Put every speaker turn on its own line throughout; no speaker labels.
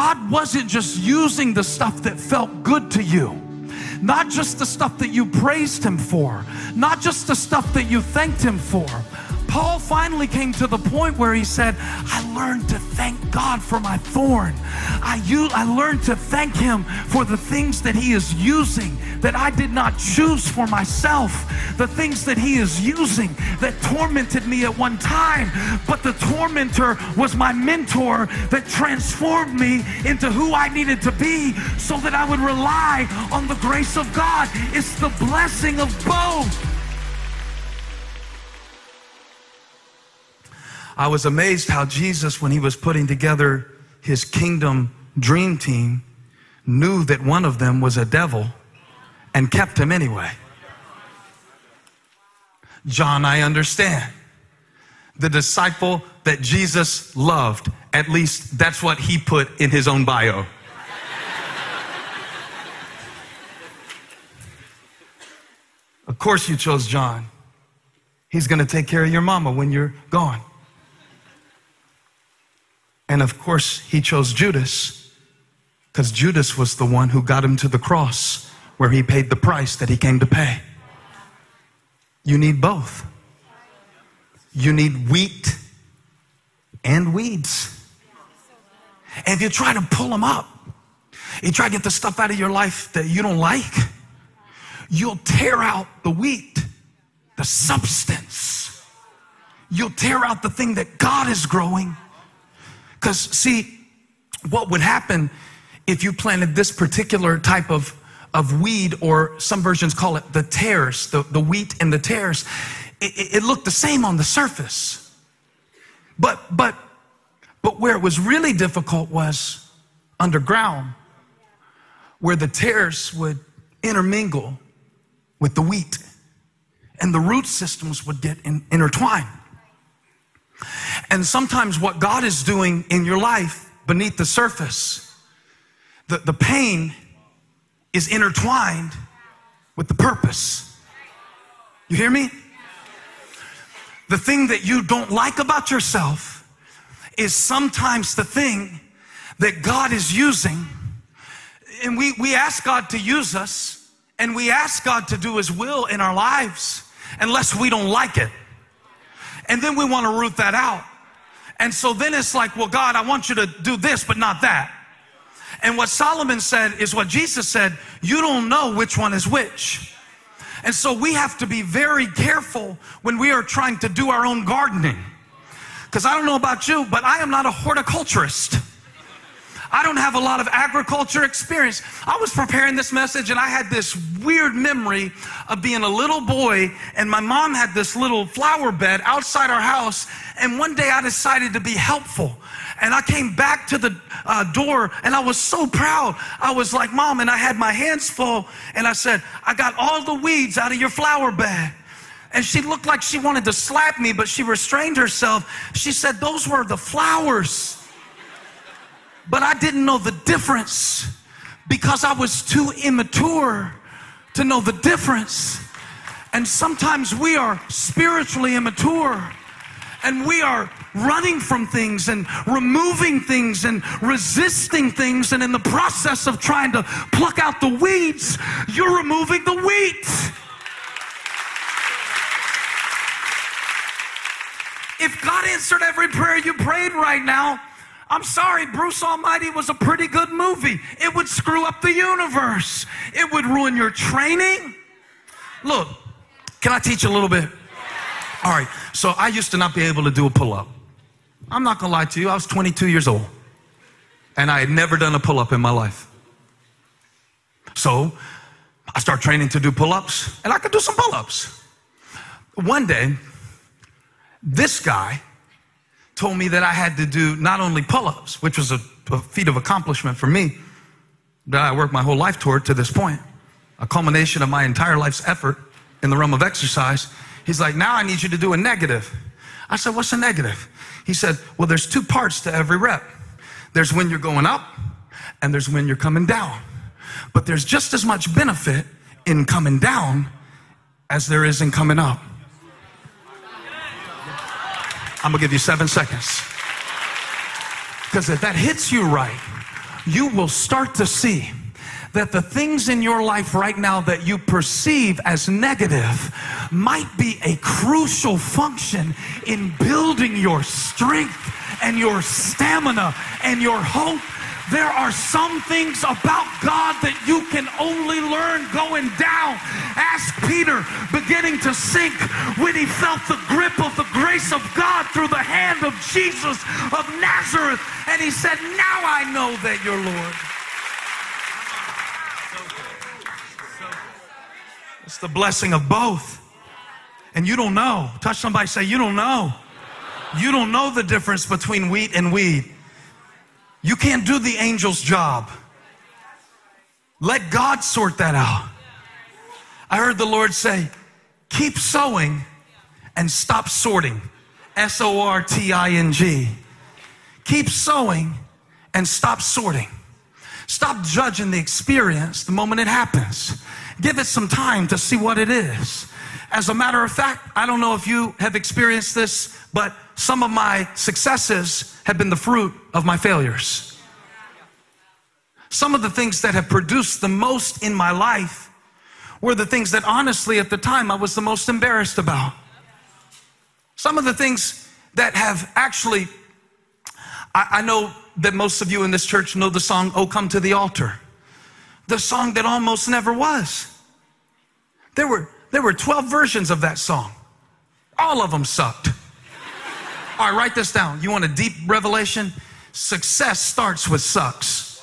God wasn't just using the stuff that felt good to you, not just the stuff that you praised Him for, not just the stuff that you thanked Him for. Paul finally came to the point where he said, I learned to thank God for my thorn. I, I learned to thank Him for the things that He is using that I did not choose for myself, the things that He is using that tormented me at one time. But the tormentor was my mentor that transformed me into who I needed to be so that I would rely on the grace of God. It's the blessing of both. I was amazed how Jesus, when he was putting together his kingdom dream team, knew that one of them was a devil and kept him anyway. John, I understand. The disciple that Jesus loved, at least that's what he put in his own bio. of course, you chose John. He's going to take care of your mama when you're gone. And of course, he chose Judas because Judas was the one who got him to the cross where he paid the price that he came to pay. You need both. You need wheat and weeds. And if you try to pull them up, you try to get the stuff out of your life that you don't like, you'll tear out the wheat, the substance. You'll tear out the thing that God is growing because, see, what would happen if you planted this particular type of, of weed, or some versions call it the tares, the, the wheat and the tares, it, it looked the same on the surface. But, but, but where it was really difficult was underground, where the tares would intermingle with the wheat and the root systems would get in, intertwined. And sometimes what God is doing in your life beneath the surface, the, the pain is intertwined with the purpose. You hear me? The thing that you don't like about yourself is sometimes the thing that God is using. And we, we ask God to use us and we ask God to do His will in our lives unless we don't like it. And then we want to root that out. And so then it's like, well, God, I want you to do this, but not that. And what Solomon said is what Jesus said you don't know which one is which. And so we have to be very careful when we are trying to do our own gardening. Because I don't know about you, but I am not a horticulturist. I don't have a lot of agriculture experience. I was preparing this message and I had this weird memory of being a little boy and my mom had this little flower bed outside our house. And one day I decided to be helpful. And I came back to the uh, door and I was so proud. I was like, Mom, and I had my hands full. And I said, I got all the weeds out of your flower bed. And she looked like she wanted to slap me, but she restrained herself. She said, Those were the flowers. But I didn't know the difference because I was too immature to know the difference. And sometimes we are spiritually immature and we are running from things and removing things and resisting things. And in the process of trying to pluck out the weeds, you're removing the wheat. If God answered every prayer you prayed right now, I'm sorry, Bruce Almighty was a pretty good movie. It would screw up the universe, it would ruin your training. Look, can I teach a little bit? All right, so I used to not be able to do a pull up. I'm not gonna lie to you, I was 22 years old and I had never done a pull up in my life. So I start training to do pull ups and I could do some pull ups. One day, this guy told me that I had to do not only pull ups, which was a, a, feat of accomplishment for me that I worked my whole life toward to this point, a culmination of my entire life's effort in the realm of exercise. He's like, now I need you to do a negative. I said, what's a negative? He said, well, there's two parts to every rep. There's when you're going up and there's when you're coming down. But there's just as much benefit in coming down as there is in coming up. I'm gonna give you seven seconds. Because if that hits you right, you will start to see that the things in your life right now that you perceive as negative might be a crucial function in building your strength and your stamina and your hope there are some things about God that you can only learn going down. Ask Peter beginning to sink when he felt the grip of the grace of God through the hand of Jesus of Nazareth. And he said, Now I know that you're Lord. It's the blessing of both. And you don't know. Touch somebody, say, You don't know. You don't know the difference between wheat and weed. You can't do the angel's job. Let God sort that out. I heard the Lord say, keep sowing and stop sorting. S O R T I N G. Keep sowing and stop sorting. Stop judging the experience the moment it happens. Give it some time to see what it is. As a matter of fact, I don't know if you have experienced this, but some of my successes have been the fruit of my failures. Some of the things that have produced the most in my life were the things that honestly at the time I was the most embarrassed about. Some of the things that have actually, I, I know that most of you in this church know the song, Oh Come to the Altar. The song that almost never was. There were, there were 12 versions of that song. All of them sucked. All right, write this down. You want a deep revelation? Success starts with sucks.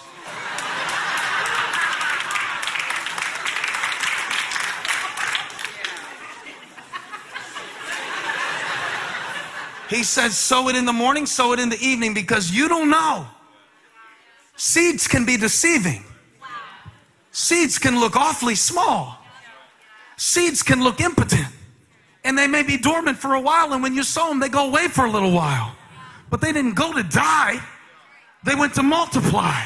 He says, sow it in the morning, sow it in the evening, because you don't know. Seeds can be deceiving. Seeds can look awfully small. Seeds can look impotent and they may be dormant for a while. And when you sow them, they go away for a little while. But they didn't go to die, they went to multiply.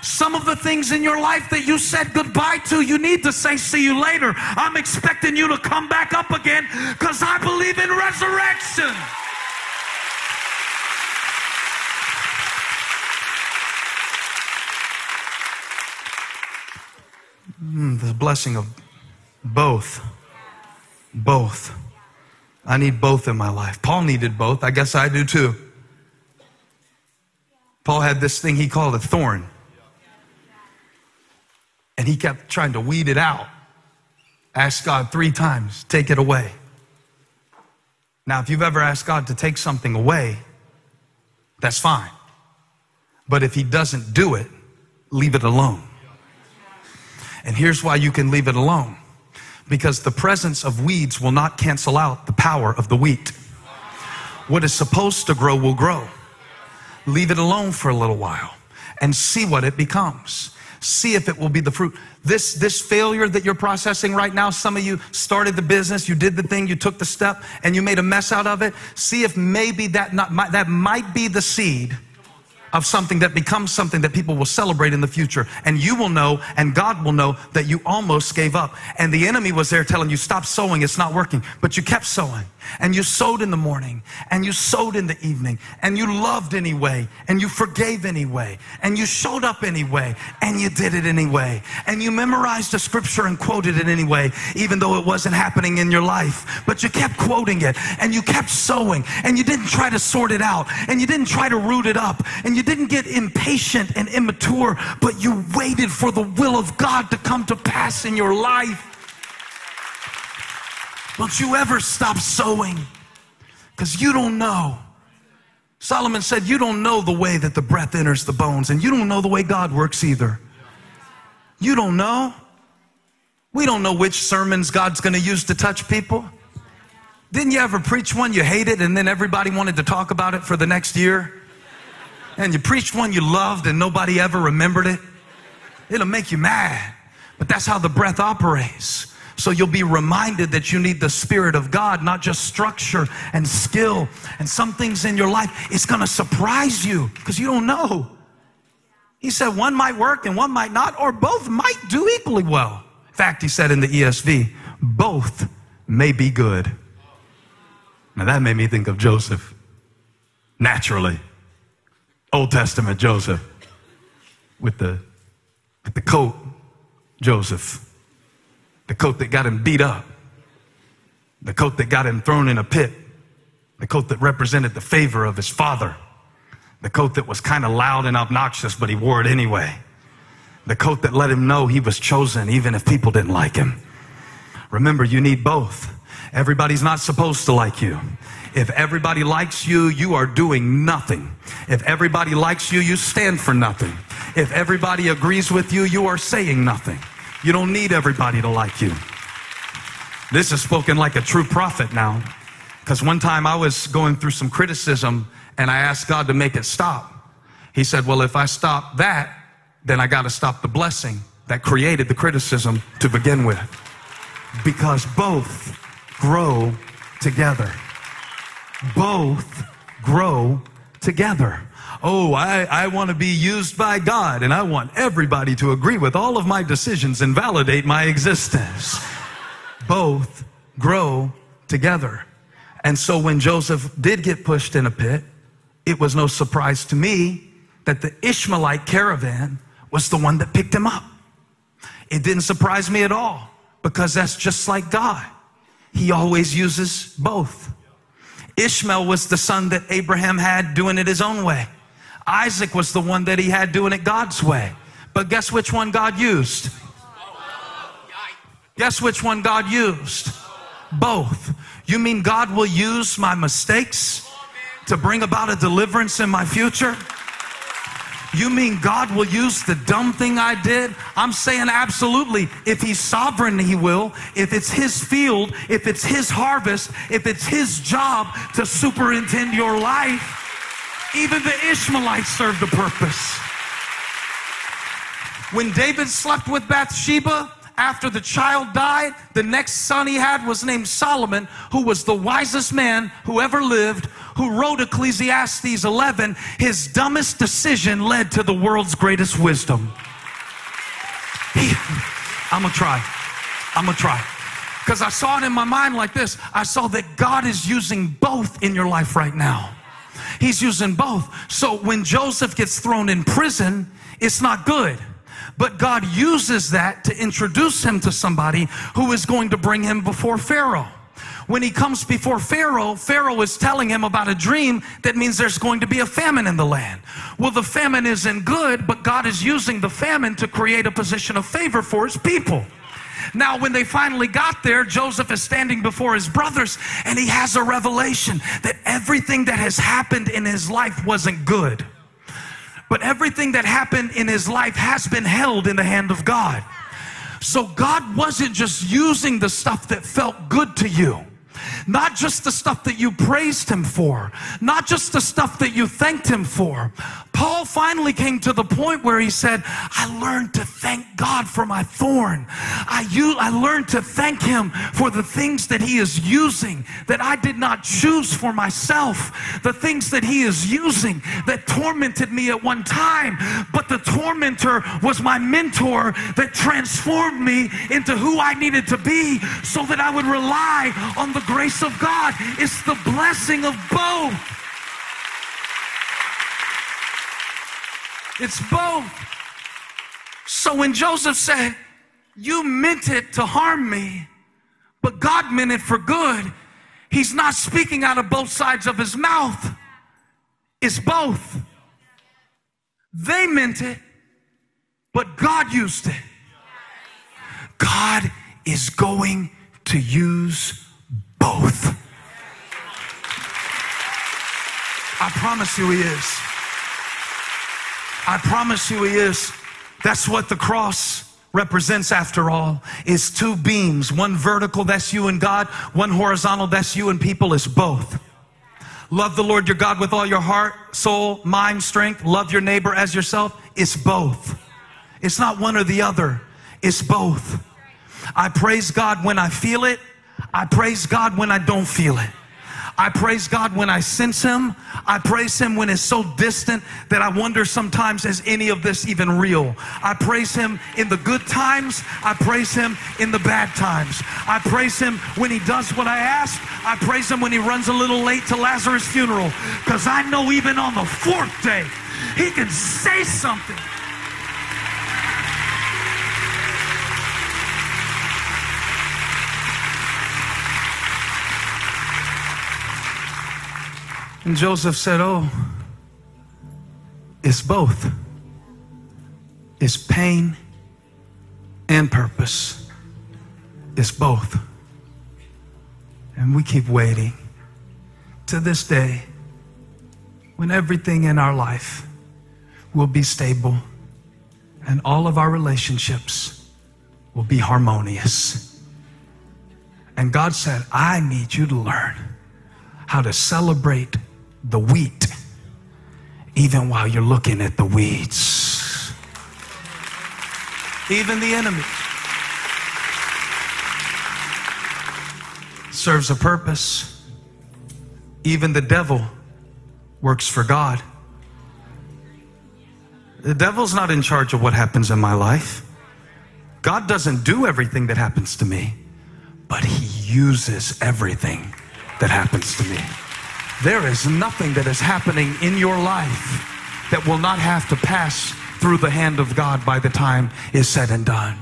Some of the things in your life that you said goodbye to, you need to say, See you later. I'm expecting you to come back up again because I believe in resurrection. Mm, the blessing of both. Both. I need both in my life. Paul needed both. I guess I do too. Paul had this thing he called a thorn. And he kept trying to weed it out. Asked God three times, take it away. Now, if you've ever asked God to take something away, that's fine. But if he doesn't do it, leave it alone. And here's why you can leave it alone because the presence of weeds will not cancel out the power of the wheat. What is supposed to grow will grow. Leave it alone for a little while and see what it becomes. See if it will be the fruit. This, this failure that you're processing right now, some of you started the business, you did the thing, you took the step, and you made a mess out of it. See if maybe that, not, that might be the seed of something that becomes something that people will celebrate in the future. And you will know, and God will know that you almost gave up. And the enemy was there telling you, stop sowing, it's not working. But you kept sowing. And you sowed in the morning, and you sowed in the evening, and you loved anyway, and you forgave anyway, and you showed up anyway, and you did it anyway. And you memorized the scripture and quoted it anyway, even though it wasn't happening in your life. But you kept quoting it, and you kept sowing, and you didn't try to sort it out, and you didn't try to root it up, and you didn't get impatient and immature, but you waited for the will of God to come to pass in your life. Don't you ever stop sowing because you don't know. Solomon said, You don't know the way that the breath enters the bones, and you don't know the way God works either. You don't know. We don't know which sermons God's going to use to touch people. Didn't you ever preach one you hated and then everybody wanted to talk about it for the next year? And you preached one you loved and nobody ever remembered it? It'll make you mad. But that's how the breath operates. So you'll be reminded that you need the Spirit of God, not just structure and skill. And some things in your life, it's going to surprise you because you don't know. He said one might work and one might not, or both might do equally well. In fact, he said in the ESV, both may be good. Now that made me think of Joseph naturally. Old Testament Joseph. with the, with the coat, Joseph. The coat that got him beat up. The coat that got him thrown in a pit. The coat that represented the favor of his father. The coat that was kind of loud and obnoxious, but he wore it anyway. The coat that let him know he was chosen even if people didn't like him. Remember, you need both. Everybody's not supposed to like you. If everybody likes you, you are doing nothing. If everybody likes you, you stand for nothing. If everybody agrees with you, you are saying nothing. You don't need everybody to like you. This is spoken like a true prophet now. Because one time I was going through some criticism and I asked God to make it stop. He said, Well, if I stop that, then I got to stop the blessing that created the criticism to begin with. Because both grow together. Both grow together. Oh, I, I want to be used by God and I want everybody to agree with all of my decisions and validate my existence. Both grow together. And so when Joseph did get pushed in a pit, it was no surprise to me that the Ishmaelite caravan was the one that picked him up. It didn't surprise me at all because that's just like God. He always uses both. Ishmael was the son that Abraham had doing it his own way. Isaac was the one that he had doing it God's way. But guess which one God used? Guess which one God used? Both. You mean God will use my mistakes to bring about a deliverance in my future? You mean God will use the dumb thing I did? I'm saying absolutely. If He's sovereign, He will. If it's His field, if it's His harvest, if it's His job to superintend your life, even the Ishmaelites served a purpose. When David slept with Bathsheba, after the child died, the next son he had was named Solomon, who was the wisest man who ever lived, who wrote Ecclesiastes 11. His dumbest decision led to the world's greatest wisdom. He, I'm gonna try. I'm gonna try. Because I saw it in my mind like this I saw that God is using both in your life right now. He's using both. So when Joseph gets thrown in prison, it's not good. But God uses that to introduce him to somebody who is going to bring him before Pharaoh. When he comes before Pharaoh, Pharaoh is telling him about a dream that means there's going to be a famine in the land. Well, the famine isn't good, but God is using the famine to create a position of favor for his people. Now, when they finally got there, Joseph is standing before his brothers and he has a revelation that everything that has happened in his life wasn't good. But everything that happened in his life has been held in the hand of God. So God wasn't just using the stuff that felt good to you. Not just the stuff that you praised him for, not just the stuff that you thanked him for. Paul finally came to the point where he said, I learned to thank God for my thorn. I, I learned to thank him for the things that he is using that I did not choose for myself, the things that he is using that tormented me at one time. But the tormentor was my mentor that transformed me into who I needed to be so that I would rely on the grace of God. It's the blessing of both. It's both. So when Joseph said, You meant it to harm me, but God meant it for good, he's not speaking out of both sides of his mouth. It's both. They meant it, but God used it. God is going to use both. I promise you, He is. I promise you, He is. That's what the cross represents after all is two beams. One vertical that's you and god. One horizontal that's you and people is both. Love the lord your god with all your heart soul mind strength. Love your neighbor as yourself. It's both. It's not one or the other. It's both. I praise god when i feel it I praise God when I don't feel it. I praise God when I sense Him. I praise Him when it's so distant that I wonder sometimes, is any of this even real? I praise Him in the good times. I praise Him in the bad times. I praise Him when He does what I ask. I praise Him when He runs a little late to Lazarus' funeral. Because I know even on the fourth day, He can say something And Joseph said, Oh, it's both. It's pain and purpose. It's both. And we keep waiting. To this day, when everything in our life will be stable and all of our relationships will be harmonious. And God said, I need you to learn how to celebrate the wheat even while you're looking at the weeds. Even the enemy serves a purpose. Even the devil works for God. The devil's not in charge of what happens in my life. God doesn't do everything that happens to me, but He uses everything that happens to me. There is nothing that is happening in your life that will not have to pass through the hand of God by the time is said and done.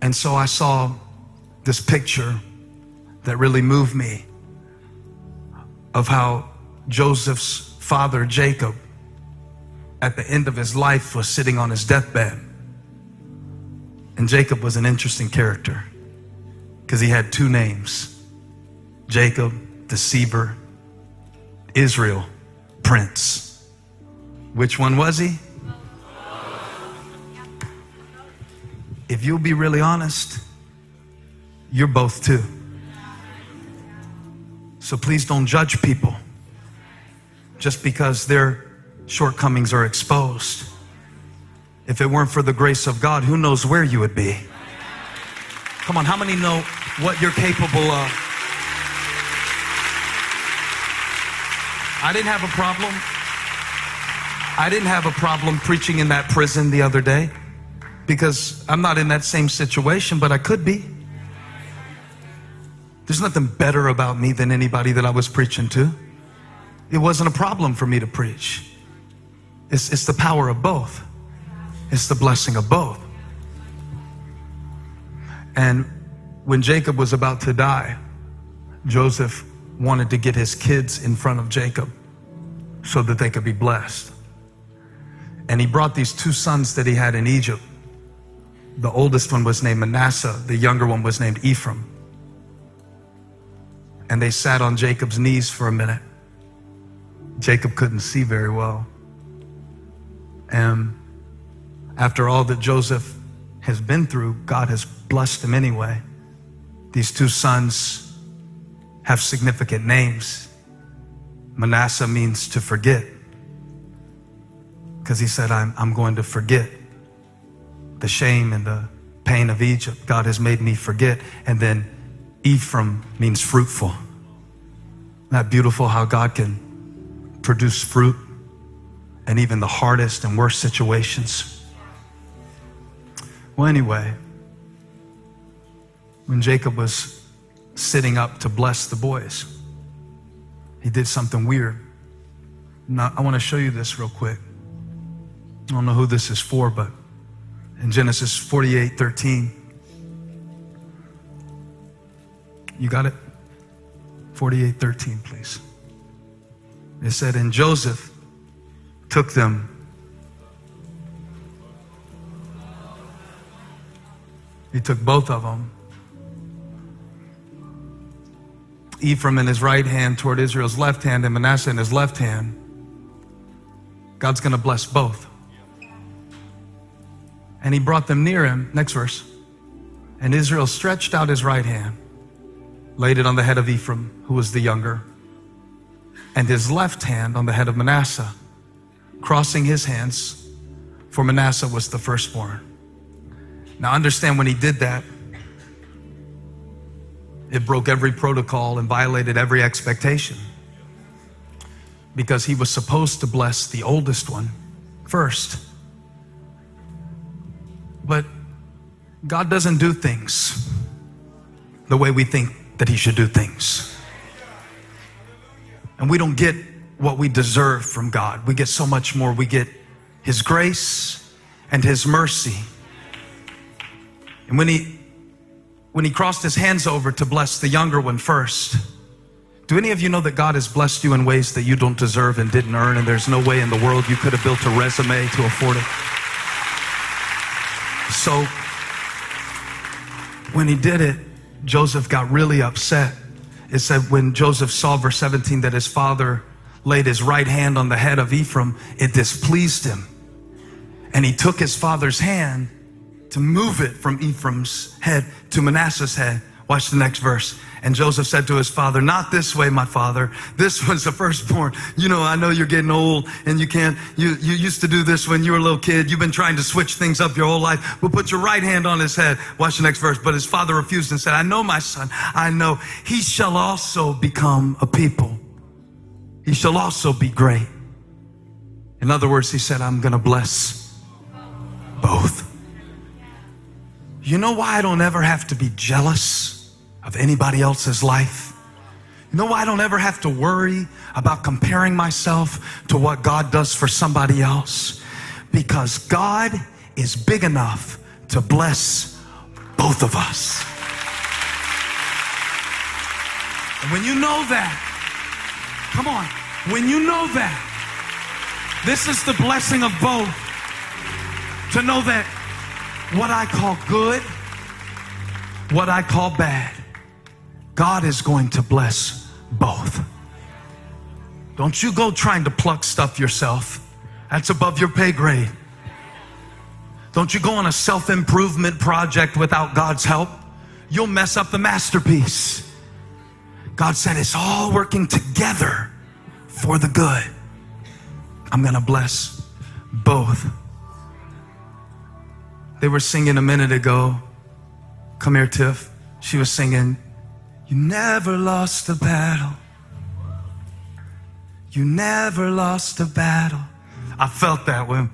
And so I saw this picture that really moved me of how Joseph's father, Jacob, at the end of his life was sitting on his deathbed. And Jacob was an interesting character because he had two names Jacob, deceiver, Israel, prince. Which one was he? If you'll be really honest, you're both too. So please don't judge people just because their shortcomings are exposed. If it weren't for the grace of God, who knows where you would be? Come on, how many know what you're capable of? I didn't have a problem. I didn't have a problem preaching in that prison the other day because I'm not in that same situation, but I could be. There's nothing better about me than anybody that I was preaching to. It wasn't a problem for me to preach. It's, it's the power of both, it's the blessing of both. And when Jacob was about to die, Joseph wanted to get his kids in front of Jacob so that they could be blessed. And he brought these two sons that he had in Egypt. The oldest one was named Manasseh, the younger one was named Ephraim. And they sat on Jacob's knees for a minute. Jacob couldn't see very well. And after all that Joseph has been through, God has blessed him anyway. These two sons have significant names. Manasseh means to forget. Because he said, I'm, I'm going to forget the shame and the pain of Egypt. God has made me forget. And then Ephraim means fruitful. Isn't that beautiful how God can produce fruit and even the hardest and worst situations? Well, anyway, when Jacob was sitting up to bless the boys. He did something weird. Now, I want to show you this real quick. I don't know who this is for, but in Genesis 48 13, you got it? 48 13, please. It said, And Joseph took them He took both of them Ephraim in his right hand toward Israel's left hand and Manasseh in his left hand, God's going to bless both. And he brought them near him. Next verse. And Israel stretched out his right hand, laid it on the head of Ephraim, who was the younger, and his left hand on the head of Manasseh, crossing his hands, for Manasseh was the firstborn. Now understand when he did that, it broke every protocol and violated every expectation. Because he was supposed to bless the oldest one first. But God doesn't do things the way we think that he should do things. And we don't get what we deserve from God. We get so much more. We get his grace and his mercy. And when he when he crossed his hands over to bless the younger one first, Do any of you know that God has blessed you in ways that you don't deserve and didn't earn, and there's no way in the world you could have built a resume to afford it? So, when he did it, Joseph got really upset. It said when Joseph saw, verse 17, that his father laid his right hand on the head of Ephraim, it displeased him. And he took his father's hand to move it from Ephraim's head to Manasseh's head. Watch the next verse. And Joseph said to his father, Not this way, my father. This was the firstborn. You know, I know you're getting old and you can't, you, you used to do this when you were a little kid. You've been trying to switch things up your whole life. But put your right hand on his head. Watch the next verse. But his father refused and said, I know my son. I know he shall also become a people. He shall also be great. In other words, he said, I'm going to bless both. You know why I don't ever have to be jealous of anybody else's life? You know why I don't ever have to worry about comparing myself to what God does for somebody else? Because God is big enough to bless both of us. And when you know that, come on, when you know that, this is the blessing of both. To know that what I call good, what I call bad, God is going to bless both. Don't you go trying to pluck stuff yourself. That's above your pay grade. Don't you go on a self improvement project without God's help. You'll mess up the masterpiece. God said it's all working together for the good. I'm going to bless both. They were singing a minute ago. Come here, Tiff. She was singing, You never lost a battle. You never lost a battle. I felt that when,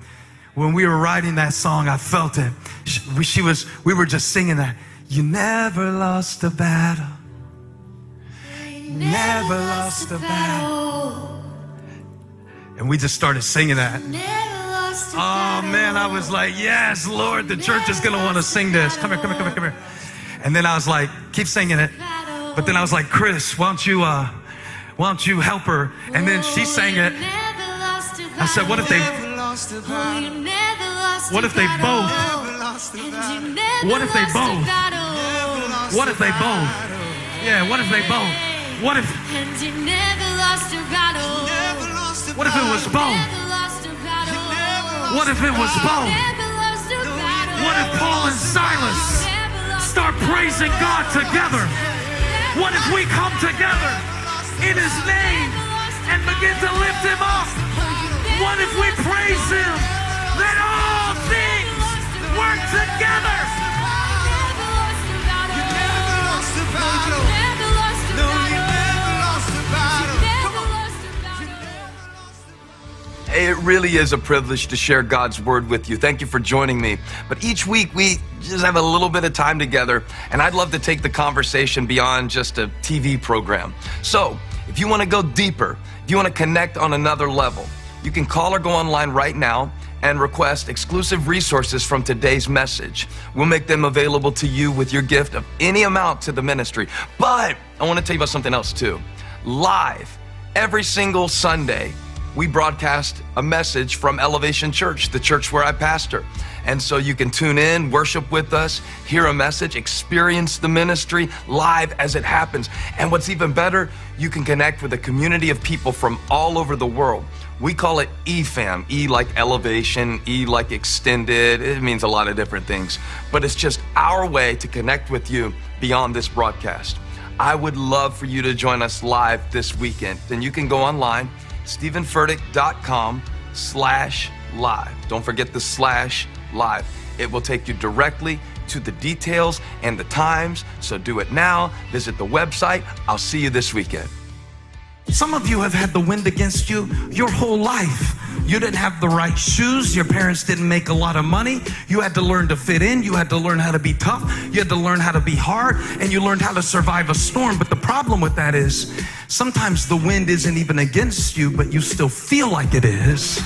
when we were writing that song, I felt it. She, she was, we were just singing that. You never lost a battle. Never, never lost a battle. And we just started singing that. Oh man, I was like, yes, Lord, the church is gonna want to sing this. Come here, come here, come here, come here. And then I was like, keep singing it. But then I was like, Chris, why don't you, uh, why don't you help her? And then she sang it. I said, what if they, what if they both, what if they both, what if they both, yeah, what if they both, what if, what if it was both? What if it was both? What if Paul and Silas start praising God together? What if we come together in his name and begin to lift him up? What if we praise him that all things work together? It really is a privilege to share God's word with you. Thank you for joining me. But each week we just have a little bit of time together, and I'd love to take the conversation beyond just a TV program. So, if you want to go deeper, if you want to connect on another level, you can call or go online right now and request exclusive resources from today's message. We'll make them available to you with your gift of any amount to the ministry. But I want to tell you about something else too. Live every single Sunday we broadcast a message from Elevation Church, the church where I pastor. And so you can tune in, worship with us, hear a message, experience the ministry live as it happens. And what's even better, you can connect with a community of people from all over the world. We call it EFAM, E like elevation, E like extended. It means a lot of different things, but it's just our way to connect with you beyond this broadcast. I would love for you to join us live this weekend. Then you can go online stevenfurtick.com slash live. Don't forget the slash live. It will take you directly to the details and the times. So do it now. Visit the website. I'll see you this weekend. Some of you have had the wind against you your whole life. You didn't have the right shoes. Your parents didn't make a lot of money. You had to learn to fit in. You had to learn how to be tough. You had to learn how to be hard. And you learned how to survive a storm. But the problem with that is sometimes the wind isn't even against you, but you still feel like it is.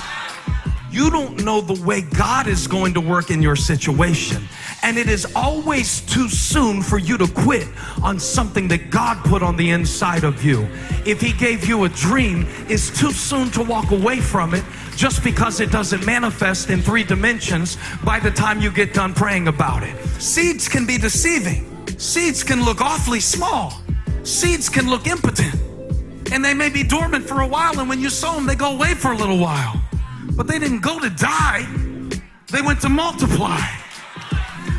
You don't know the way God is going to work in your situation. And it is always too soon for you to quit on something that God put on the inside of you. If He gave you a dream, it's too soon to walk away from it just because it doesn't manifest in three dimensions by the time you get done praying about it. Seeds can be deceiving, seeds can look awfully small, seeds can look impotent. And they may be dormant for a while, and when you sow them, they go away for a little while. But they didn't go to die, they went to multiply.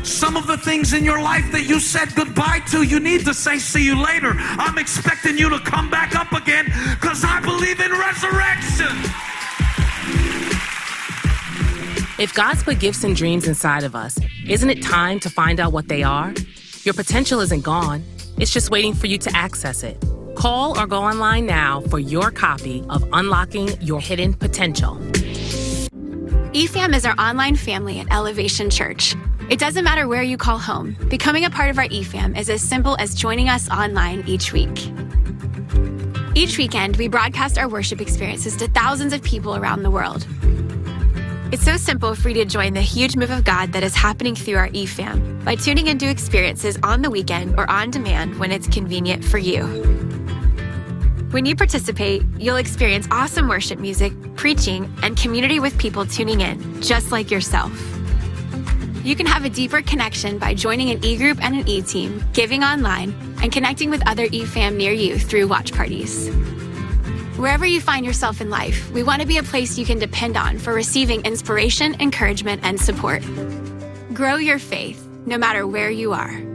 Some of the things in your life that you said goodbye to, you need to say, See you later. I'm expecting you to come back up again because I believe in resurrection.
If God's put gifts and dreams inside of us, isn't it time to find out what they are? Your potential isn't gone, it's just waiting for you to access it. Call or go online now for your copy of Unlocking Your Hidden Potential.
EFAM is our online family at Elevation Church. It doesn't matter where you call home, becoming a part of our EFAM is as simple as joining us online each week. Each weekend, we broadcast our worship experiences to thousands of people around the world. It's so simple for you to join the huge move of God that is happening through our EFAM by tuning into experiences on the weekend or on demand when it's convenient for you. When you participate, you'll experience awesome worship music, preaching, and community with people tuning in, just like yourself. You can have a deeper connection by joining an e group and an e team, giving online, and connecting with other eFam near you through watch parties. Wherever you find yourself in life, we want to be a place you can depend on for receiving inspiration, encouragement, and support. Grow your faith, no matter where you are.